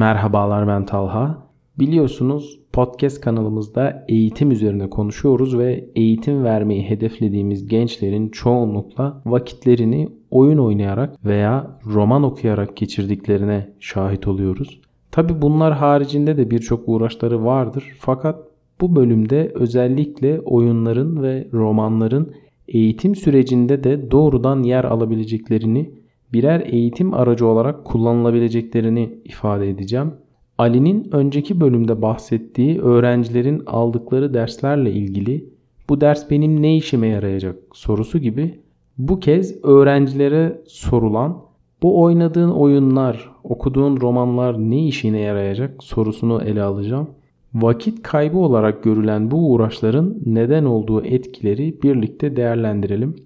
Merhabalar ben Talha. Biliyorsunuz podcast kanalımızda eğitim üzerine konuşuyoruz ve eğitim vermeyi hedeflediğimiz gençlerin çoğunlukla vakitlerini oyun oynayarak veya roman okuyarak geçirdiklerine şahit oluyoruz. Tabi bunlar haricinde de birçok uğraşları vardır fakat bu bölümde özellikle oyunların ve romanların eğitim sürecinde de doğrudan yer alabileceklerini, birer eğitim aracı olarak kullanılabileceklerini ifade edeceğim. Ali'nin önceki bölümde bahsettiği öğrencilerin aldıkları derslerle ilgili bu ders benim ne işime yarayacak sorusu gibi bu kez öğrencilere sorulan bu oynadığın oyunlar, okuduğun romanlar ne işine yarayacak sorusunu ele alacağım. Vakit kaybı olarak görülen bu uğraşların neden olduğu etkileri birlikte değerlendirelim.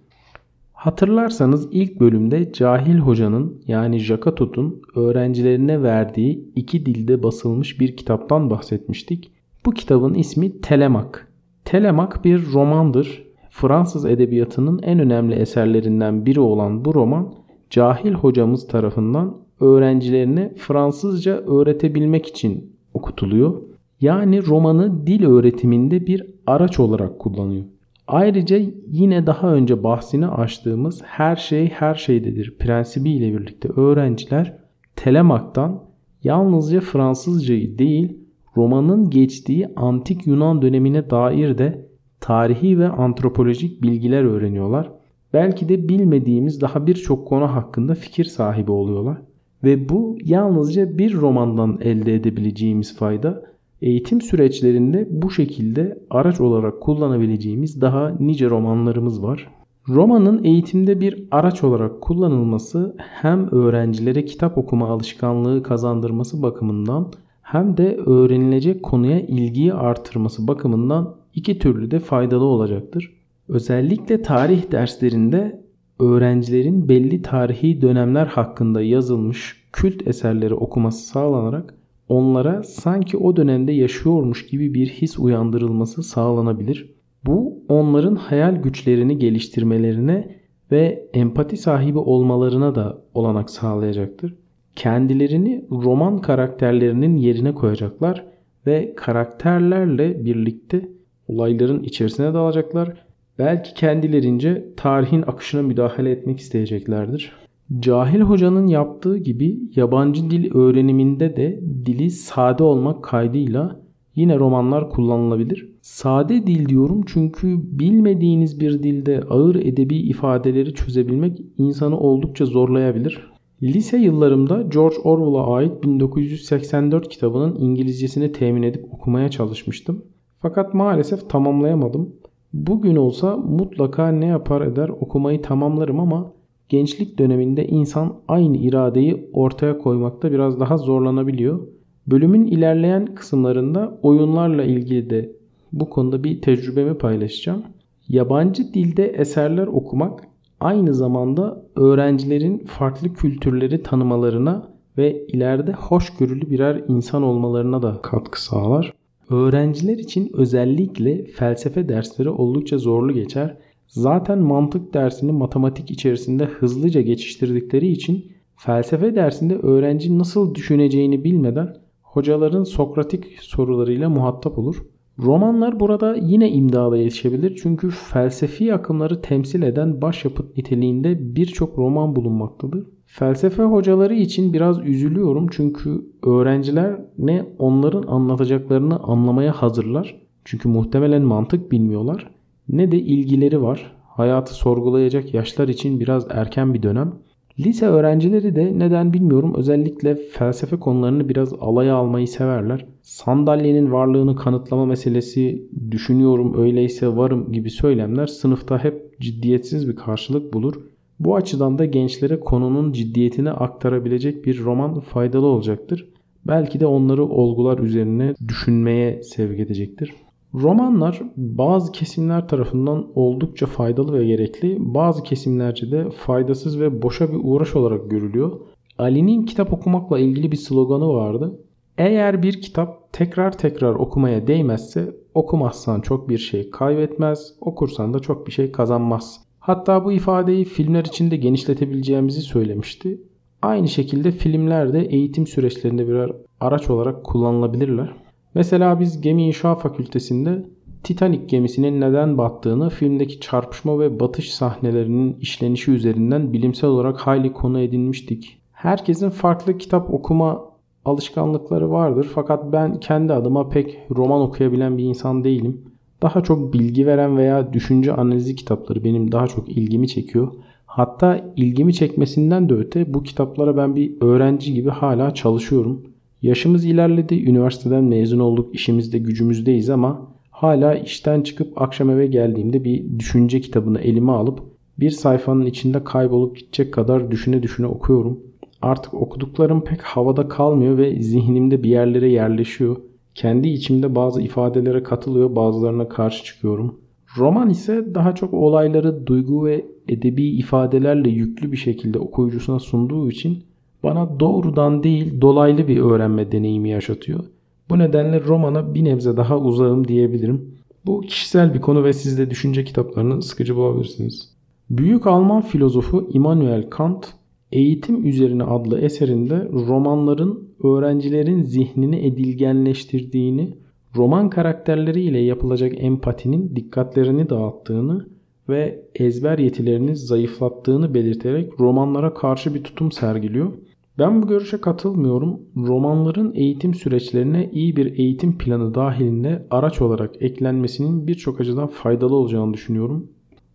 Hatırlarsanız ilk bölümde Cahil Hoca'nın yani Jakatot'un öğrencilerine verdiği iki dilde basılmış bir kitaptan bahsetmiştik. Bu kitabın ismi Telemak. Telemak bir romandır. Fransız edebiyatının en önemli eserlerinden biri olan bu roman Cahil hocamız tarafından öğrencilerine Fransızca öğretebilmek için okutuluyor. Yani romanı dil öğretiminde bir araç olarak kullanıyor. Ayrıca yine daha önce bahsini açtığımız her şey her şeydedir prensibi ile birlikte öğrenciler Telemak'tan yalnızca Fransızcayı değil romanın geçtiği antik Yunan dönemine dair de tarihi ve antropolojik bilgiler öğreniyorlar. Belki de bilmediğimiz daha birçok konu hakkında fikir sahibi oluyorlar. Ve bu yalnızca bir romandan elde edebileceğimiz fayda eğitim süreçlerinde bu şekilde araç olarak kullanabileceğimiz daha nice romanlarımız var. Romanın eğitimde bir araç olarak kullanılması hem öğrencilere kitap okuma alışkanlığı kazandırması bakımından hem de öğrenilecek konuya ilgiyi artırması bakımından iki türlü de faydalı olacaktır. Özellikle tarih derslerinde öğrencilerin belli tarihi dönemler hakkında yazılmış kült eserleri okuması sağlanarak onlara sanki o dönemde yaşıyormuş gibi bir his uyandırılması sağlanabilir. Bu onların hayal güçlerini geliştirmelerine ve empati sahibi olmalarına da olanak sağlayacaktır. Kendilerini roman karakterlerinin yerine koyacaklar ve karakterlerle birlikte olayların içerisine dalacaklar. Belki kendilerince tarihin akışına müdahale etmek isteyeceklerdir. Cahil hocanın yaptığı gibi yabancı dil öğreniminde de dili sade olmak kaydıyla yine romanlar kullanılabilir. Sade dil diyorum çünkü bilmediğiniz bir dilde ağır edebi ifadeleri çözebilmek insanı oldukça zorlayabilir. Lise yıllarımda George Orwell'a ait 1984 kitabının İngilizcesini temin edip okumaya çalışmıştım. Fakat maalesef tamamlayamadım. Bugün olsa mutlaka ne yapar eder okumayı tamamlarım ama gençlik döneminde insan aynı iradeyi ortaya koymakta biraz daha zorlanabiliyor. Bölümün ilerleyen kısımlarında oyunlarla ilgili de bu konuda bir tecrübemi paylaşacağım. Yabancı dilde eserler okumak aynı zamanda öğrencilerin farklı kültürleri tanımalarına ve ileride hoşgörülü birer insan olmalarına da katkı sağlar. Öğrenciler için özellikle felsefe dersleri oldukça zorlu geçer Zaten mantık dersini matematik içerisinde hızlıca geçiştirdikleri için felsefe dersinde öğrenci nasıl düşüneceğini bilmeden hocaların sokratik sorularıyla muhatap olur. Romanlar burada yine imdada yetişebilir çünkü felsefi akımları temsil eden başyapıt niteliğinde birçok roman bulunmaktadır. Felsefe hocaları için biraz üzülüyorum çünkü öğrenciler ne onların anlatacaklarını anlamaya hazırlar. Çünkü muhtemelen mantık bilmiyorlar ne de ilgileri var. Hayatı sorgulayacak yaşlar için biraz erken bir dönem. Lise öğrencileri de neden bilmiyorum özellikle felsefe konularını biraz alaya almayı severler. Sandalyenin varlığını kanıtlama meselesi düşünüyorum öyleyse varım gibi söylemler sınıfta hep ciddiyetsiz bir karşılık bulur. Bu açıdan da gençlere konunun ciddiyetini aktarabilecek bir roman faydalı olacaktır. Belki de onları olgular üzerine düşünmeye sevk edecektir. Romanlar bazı kesimler tarafından oldukça faydalı ve gerekli, bazı kesimlerce de faydasız ve boşa bir uğraş olarak görülüyor. Ali'nin kitap okumakla ilgili bir sloganı vardı. Eğer bir kitap tekrar tekrar okumaya değmezse okumazsan çok bir şey kaybetmez, okursan da çok bir şey kazanmaz. Hatta bu ifadeyi filmler içinde genişletebileceğimizi söylemişti. Aynı şekilde filmler de eğitim süreçlerinde birer araç olarak kullanılabilirler. Mesela biz gemi inşa fakültesinde Titanic gemisinin neden battığını filmdeki çarpışma ve batış sahnelerinin işlenişi üzerinden bilimsel olarak hayli konu edinmiştik. Herkesin farklı kitap okuma alışkanlıkları vardır fakat ben kendi adıma pek roman okuyabilen bir insan değilim. Daha çok bilgi veren veya düşünce analizi kitapları benim daha çok ilgimi çekiyor. Hatta ilgimi çekmesinden de öte bu kitaplara ben bir öğrenci gibi hala çalışıyorum. Yaşımız ilerledi, üniversiteden mezun olduk, işimizde gücümüzdeyiz ama hala işten çıkıp akşam eve geldiğimde bir düşünce kitabını elime alıp bir sayfanın içinde kaybolup gidecek kadar düşüne düşüne okuyorum. Artık okuduklarım pek havada kalmıyor ve zihnimde bir yerlere yerleşiyor. Kendi içimde bazı ifadelere katılıyor, bazılarına karşı çıkıyorum. Roman ise daha çok olayları duygu ve edebi ifadelerle yüklü bir şekilde okuyucusuna sunduğu için bana doğrudan değil dolaylı bir öğrenme deneyimi yaşatıyor. Bu nedenle romana bir nebze daha uzağım diyebilirim. Bu kişisel bir konu ve siz de düşünce kitaplarını sıkıcı bulabilirsiniz. Büyük Alman filozofu Immanuel Kant Eğitim Üzerine adlı eserinde romanların öğrencilerin zihnini edilgenleştirdiğini, roman karakterleriyle yapılacak empatinin dikkatlerini dağıttığını ve ezber yetilerini zayıflattığını belirterek romanlara karşı bir tutum sergiliyor. Ben bu görüşe katılmıyorum. Romanların eğitim süreçlerine iyi bir eğitim planı dahilinde araç olarak eklenmesinin birçok açıdan faydalı olacağını düşünüyorum.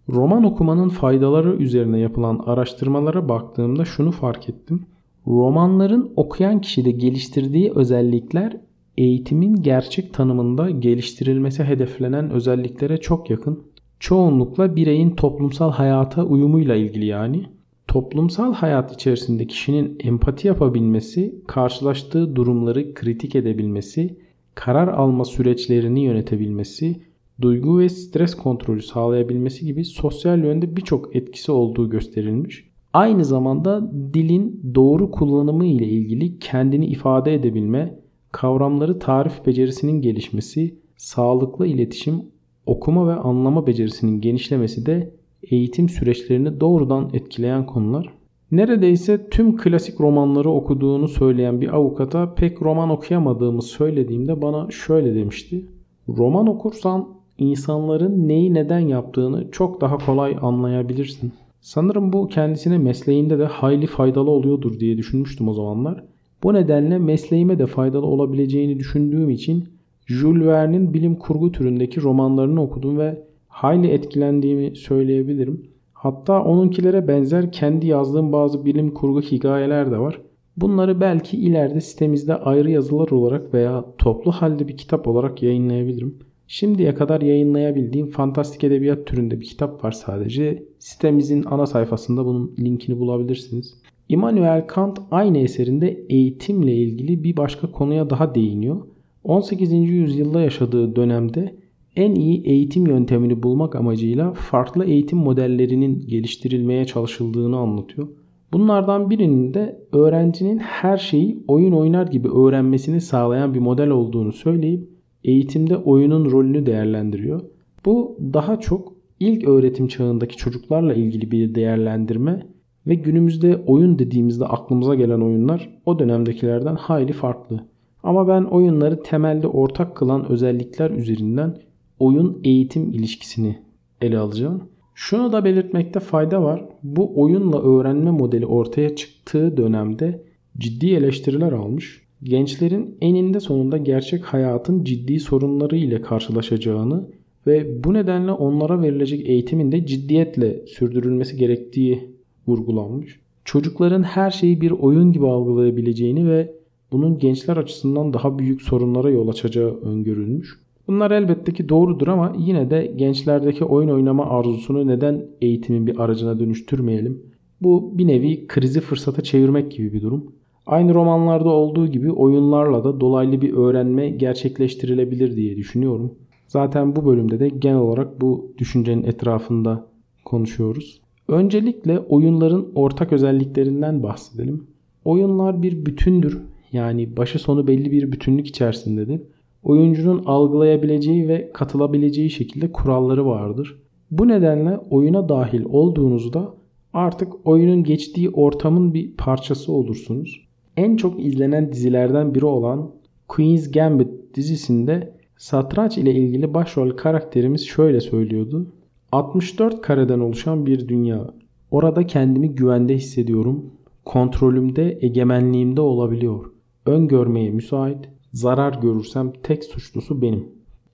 Roman okumanın faydaları üzerine yapılan araştırmalara baktığımda şunu fark ettim. Romanların okuyan kişide geliştirdiği özellikler eğitimin gerçek tanımında geliştirilmesi hedeflenen özelliklere çok yakın. Çoğunlukla bireyin toplumsal hayata uyumuyla ilgili yani. Toplumsal hayat içerisinde kişinin empati yapabilmesi, karşılaştığı durumları kritik edebilmesi, karar alma süreçlerini yönetebilmesi, duygu ve stres kontrolü sağlayabilmesi gibi sosyal yönde birçok etkisi olduğu gösterilmiş. Aynı zamanda dilin doğru kullanımı ile ilgili kendini ifade edebilme, kavramları tarif becerisinin gelişmesi, sağlıklı iletişim, okuma ve anlama becerisinin genişlemesi de eğitim süreçlerini doğrudan etkileyen konular. Neredeyse tüm klasik romanları okuduğunu söyleyen bir avukata pek roman okuyamadığımı söylediğimde bana şöyle demişti. Roman okursan insanların neyi neden yaptığını çok daha kolay anlayabilirsin. Sanırım bu kendisine mesleğinde de hayli faydalı oluyordur diye düşünmüştüm o zamanlar. Bu nedenle mesleğime de faydalı olabileceğini düşündüğüm için Jules Verne'in bilim kurgu türündeki romanlarını okudum ve hayli etkilendiğimi söyleyebilirim. Hatta onunkilere benzer kendi yazdığım bazı bilim kurgu hikayeler de var. Bunları belki ileride sitemizde ayrı yazılar olarak veya toplu halde bir kitap olarak yayınlayabilirim. Şimdiye kadar yayınlayabildiğim fantastik edebiyat türünde bir kitap var sadece. Sitemizin ana sayfasında bunun linkini bulabilirsiniz. Immanuel Kant aynı eserinde eğitimle ilgili bir başka konuya daha değiniyor. 18. yüzyılda yaşadığı dönemde en iyi eğitim yöntemini bulmak amacıyla farklı eğitim modellerinin geliştirilmeye çalışıldığını anlatıyor. Bunlardan birinin de öğrencinin her şeyi oyun oynar gibi öğrenmesini sağlayan bir model olduğunu söyleyip eğitimde oyunun rolünü değerlendiriyor. Bu daha çok ilk öğretim çağındaki çocuklarla ilgili bir değerlendirme ve günümüzde oyun dediğimizde aklımıza gelen oyunlar o dönemdekilerden hayli farklı. Ama ben oyunları temelde ortak kılan özellikler üzerinden oyun eğitim ilişkisini ele alacağım. Şunu da belirtmekte fayda var. Bu oyunla öğrenme modeli ortaya çıktığı dönemde ciddi eleştiriler almış. Gençlerin eninde sonunda gerçek hayatın ciddi sorunları ile karşılaşacağını ve bu nedenle onlara verilecek eğitimin de ciddiyetle sürdürülmesi gerektiği vurgulanmış. Çocukların her şeyi bir oyun gibi algılayabileceğini ve bunun gençler açısından daha büyük sorunlara yol açacağı öngörülmüş. Bunlar elbette ki doğrudur ama yine de gençlerdeki oyun oynama arzusunu neden eğitimin bir aracına dönüştürmeyelim? Bu bir nevi krizi fırsata çevirmek gibi bir durum. Aynı romanlarda olduğu gibi oyunlarla da dolaylı bir öğrenme gerçekleştirilebilir diye düşünüyorum. Zaten bu bölümde de genel olarak bu düşüncenin etrafında konuşuyoruz. Öncelikle oyunların ortak özelliklerinden bahsedelim. Oyunlar bir bütündür. Yani başı sonu belli bir bütünlük içerisindedir. Oyuncunun algılayabileceği ve katılabileceği şekilde kuralları vardır. Bu nedenle oyuna dahil olduğunuzda Artık oyunun geçtiği ortamın bir parçası olursunuz. En çok izlenen dizilerden biri olan Queen's Gambit dizisinde satranç ile ilgili başrol karakterimiz şöyle söylüyordu. 64 kareden oluşan bir dünya. Orada kendimi güvende hissediyorum. Kontrolümde, egemenliğimde olabiliyor. Öngörmeye müsait. Zarar görürsem tek suçlusu benim.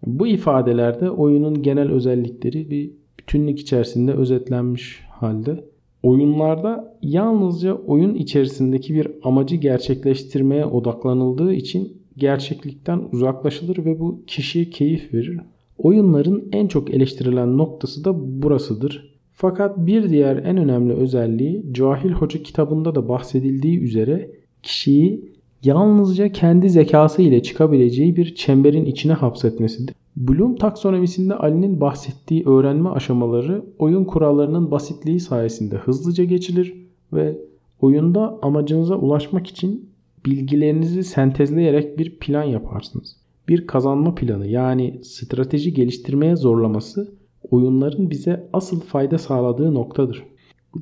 Bu ifadelerde oyunun genel özellikleri bir bütünlük içerisinde özetlenmiş halde. Oyunlarda yalnızca oyun içerisindeki bir amacı gerçekleştirmeye odaklanıldığı için gerçeklikten uzaklaşılır ve bu kişiye keyif verir. Oyunların en çok eleştirilen noktası da burasıdır. Fakat bir diğer en önemli özelliği Cahil Hoca kitabında da bahsedildiği üzere kişiyi yalnızca kendi zekası ile çıkabileceği bir çemberin içine hapsetmesidir. Bloom taksonomisinde Ali'nin bahsettiği öğrenme aşamaları oyun kurallarının basitliği sayesinde hızlıca geçilir ve oyunda amacınıza ulaşmak için bilgilerinizi sentezleyerek bir plan yaparsınız. Bir kazanma planı yani strateji geliştirmeye zorlaması oyunların bize asıl fayda sağladığı noktadır.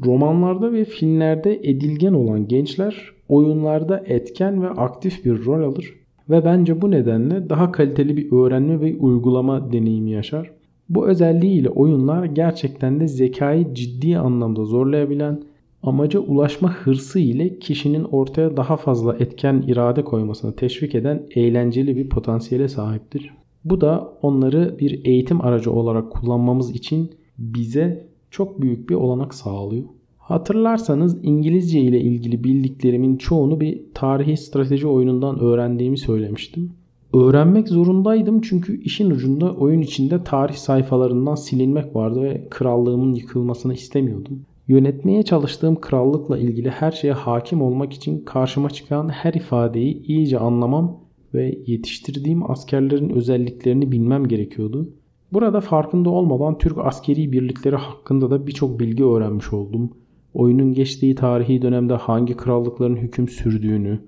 Romanlarda ve filmlerde edilgen olan gençler oyunlarda etken ve aktif bir rol alır ve bence bu nedenle daha kaliteli bir öğrenme ve uygulama deneyimi yaşar. Bu özelliğiyle oyunlar gerçekten de zekayı ciddi anlamda zorlayabilen, amaca ulaşma hırsı ile kişinin ortaya daha fazla etken irade koymasını teşvik eden eğlenceli bir potansiyele sahiptir. Bu da onları bir eğitim aracı olarak kullanmamız için bize çok büyük bir olanak sağlıyor. Hatırlarsanız İngilizce ile ilgili bildiklerimin çoğunu bir tarihi strateji oyunundan öğrendiğimi söylemiştim. Öğrenmek zorundaydım çünkü işin ucunda oyun içinde tarih sayfalarından silinmek vardı ve krallığımın yıkılmasını istemiyordum. Yönetmeye çalıştığım krallıkla ilgili her şeye hakim olmak için karşıma çıkan her ifadeyi iyice anlamam ve yetiştirdiğim askerlerin özelliklerini bilmem gerekiyordu. Burada farkında olmadan Türk askeri birlikleri hakkında da birçok bilgi öğrenmiş oldum oyunun geçtiği tarihi dönemde hangi krallıkların hüküm sürdüğünü,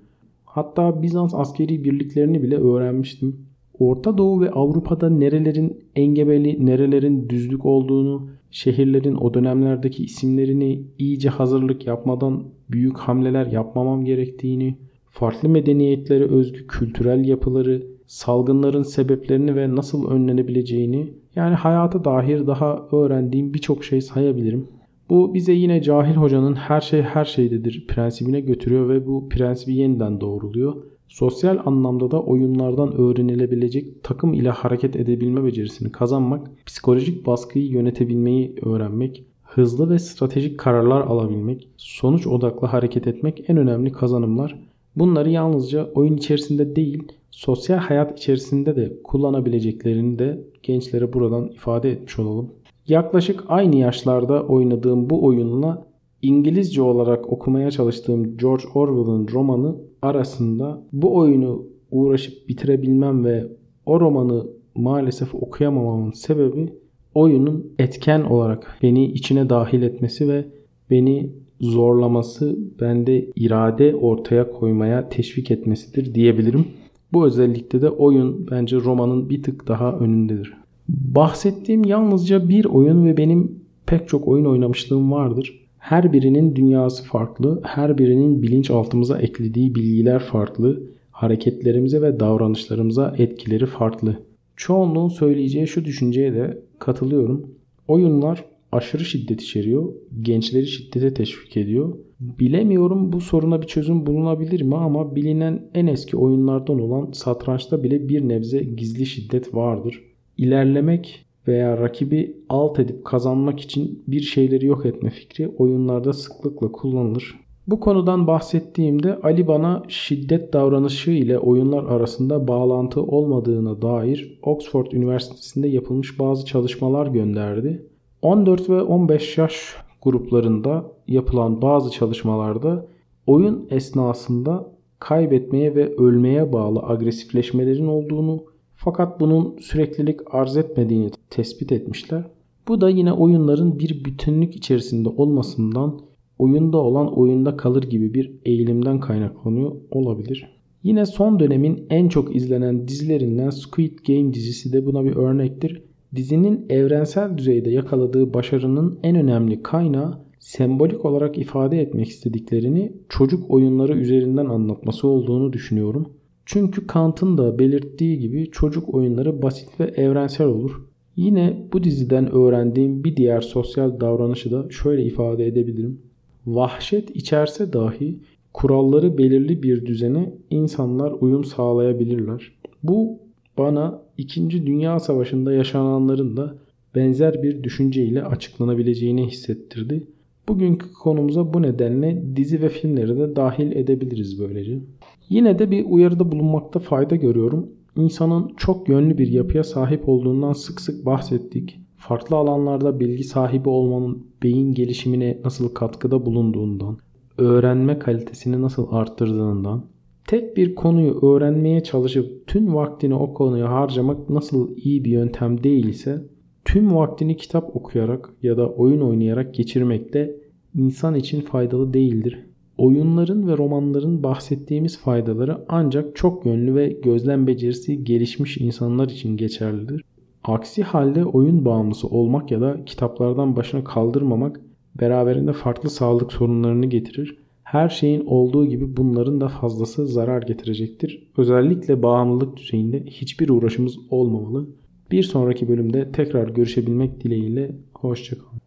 hatta Bizans askeri birliklerini bile öğrenmiştim. Orta Doğu ve Avrupa'da nerelerin engebeli, nerelerin düzlük olduğunu, şehirlerin o dönemlerdeki isimlerini iyice hazırlık yapmadan büyük hamleler yapmamam gerektiğini, farklı medeniyetlere özgü kültürel yapıları, salgınların sebeplerini ve nasıl önlenebileceğini, yani hayata dair daha öğrendiğim birçok şey sayabilirim. Bu bize yine cahil hocanın her şey her şeydedir prensibine götürüyor ve bu prensibi yeniden doğruluyor. Sosyal anlamda da oyunlardan öğrenilebilecek takım ile hareket edebilme becerisini kazanmak, psikolojik baskıyı yönetebilmeyi öğrenmek, hızlı ve stratejik kararlar alabilmek, sonuç odaklı hareket etmek en önemli kazanımlar. Bunları yalnızca oyun içerisinde değil, sosyal hayat içerisinde de kullanabileceklerini de gençlere buradan ifade etmiş olalım. Yaklaşık aynı yaşlarda oynadığım bu oyunla İngilizce olarak okumaya çalıştığım George Orwell'ın romanı arasında bu oyunu uğraşıp bitirebilmem ve o romanı maalesef okuyamamamın sebebi oyunun etken olarak beni içine dahil etmesi ve beni zorlaması, bende irade ortaya koymaya teşvik etmesidir diyebilirim. Bu özellikle de oyun bence romanın bir tık daha önündedir. Bahsettiğim yalnızca bir oyun ve benim pek çok oyun oynamışlığım vardır. Her birinin dünyası farklı, her birinin bilinçaltımıza eklediği bilgiler farklı, hareketlerimize ve davranışlarımıza etkileri farklı. Çoğunluğun söyleyeceği şu düşünceye de katılıyorum. Oyunlar aşırı şiddet içeriyor, gençleri şiddete teşvik ediyor. Bilemiyorum bu soruna bir çözüm bulunabilir mi ama bilinen en eski oyunlardan olan satrançta bile bir nebze gizli şiddet vardır ilerlemek veya rakibi alt edip kazanmak için bir şeyleri yok etme fikri oyunlarda sıklıkla kullanılır. Bu konudan bahsettiğimde Ali bana şiddet davranışı ile oyunlar arasında bağlantı olmadığına dair Oxford Üniversitesi'nde yapılmış bazı çalışmalar gönderdi. 14 ve 15 yaş gruplarında yapılan bazı çalışmalarda oyun esnasında kaybetmeye ve ölmeye bağlı agresifleşmelerin olduğunu fakat bunun süreklilik arz etmediğini tespit etmişler. Bu da yine oyunların bir bütünlük içerisinde olmasından oyunda olan oyunda kalır gibi bir eğilimden kaynaklanıyor olabilir. Yine son dönemin en çok izlenen dizilerinden Squid Game dizisi de buna bir örnektir. Dizinin evrensel düzeyde yakaladığı başarının en önemli kaynağı sembolik olarak ifade etmek istediklerini çocuk oyunları üzerinden anlatması olduğunu düşünüyorum. Çünkü Kant'ın da belirttiği gibi çocuk oyunları basit ve evrensel olur. Yine bu diziden öğrendiğim bir diğer sosyal davranışı da şöyle ifade edebilirim. Vahşet içerse dahi kuralları belirli bir düzene insanlar uyum sağlayabilirler. Bu bana 2. Dünya Savaşı'nda yaşananların da benzer bir düşünceyle açıklanabileceğini hissettirdi. Bugünkü konumuza bu nedenle dizi ve filmleri de dahil edebiliriz böylece. Yine de bir uyarıda bulunmakta fayda görüyorum. İnsanın çok yönlü bir yapıya sahip olduğundan sık sık bahsettik. Farklı alanlarda bilgi sahibi olmanın beyin gelişimine nasıl katkıda bulunduğundan, öğrenme kalitesini nasıl arttırdığından, tek bir konuyu öğrenmeye çalışıp tüm vaktini o konuya harcamak nasıl iyi bir yöntem değilse, tüm vaktini kitap okuyarak ya da oyun oynayarak geçirmek de insan için faydalı değildir. Oyunların ve romanların bahsettiğimiz faydaları ancak çok yönlü ve gözlem becerisi gelişmiş insanlar için geçerlidir. Aksi halde oyun bağımlısı olmak ya da kitaplardan başına kaldırmamak beraberinde farklı sağlık sorunlarını getirir. Her şeyin olduğu gibi bunların da fazlası zarar getirecektir. Özellikle bağımlılık düzeyinde hiçbir uğraşımız olmamalı. Bir sonraki bölümde tekrar görüşebilmek dileğiyle hoşçakalın.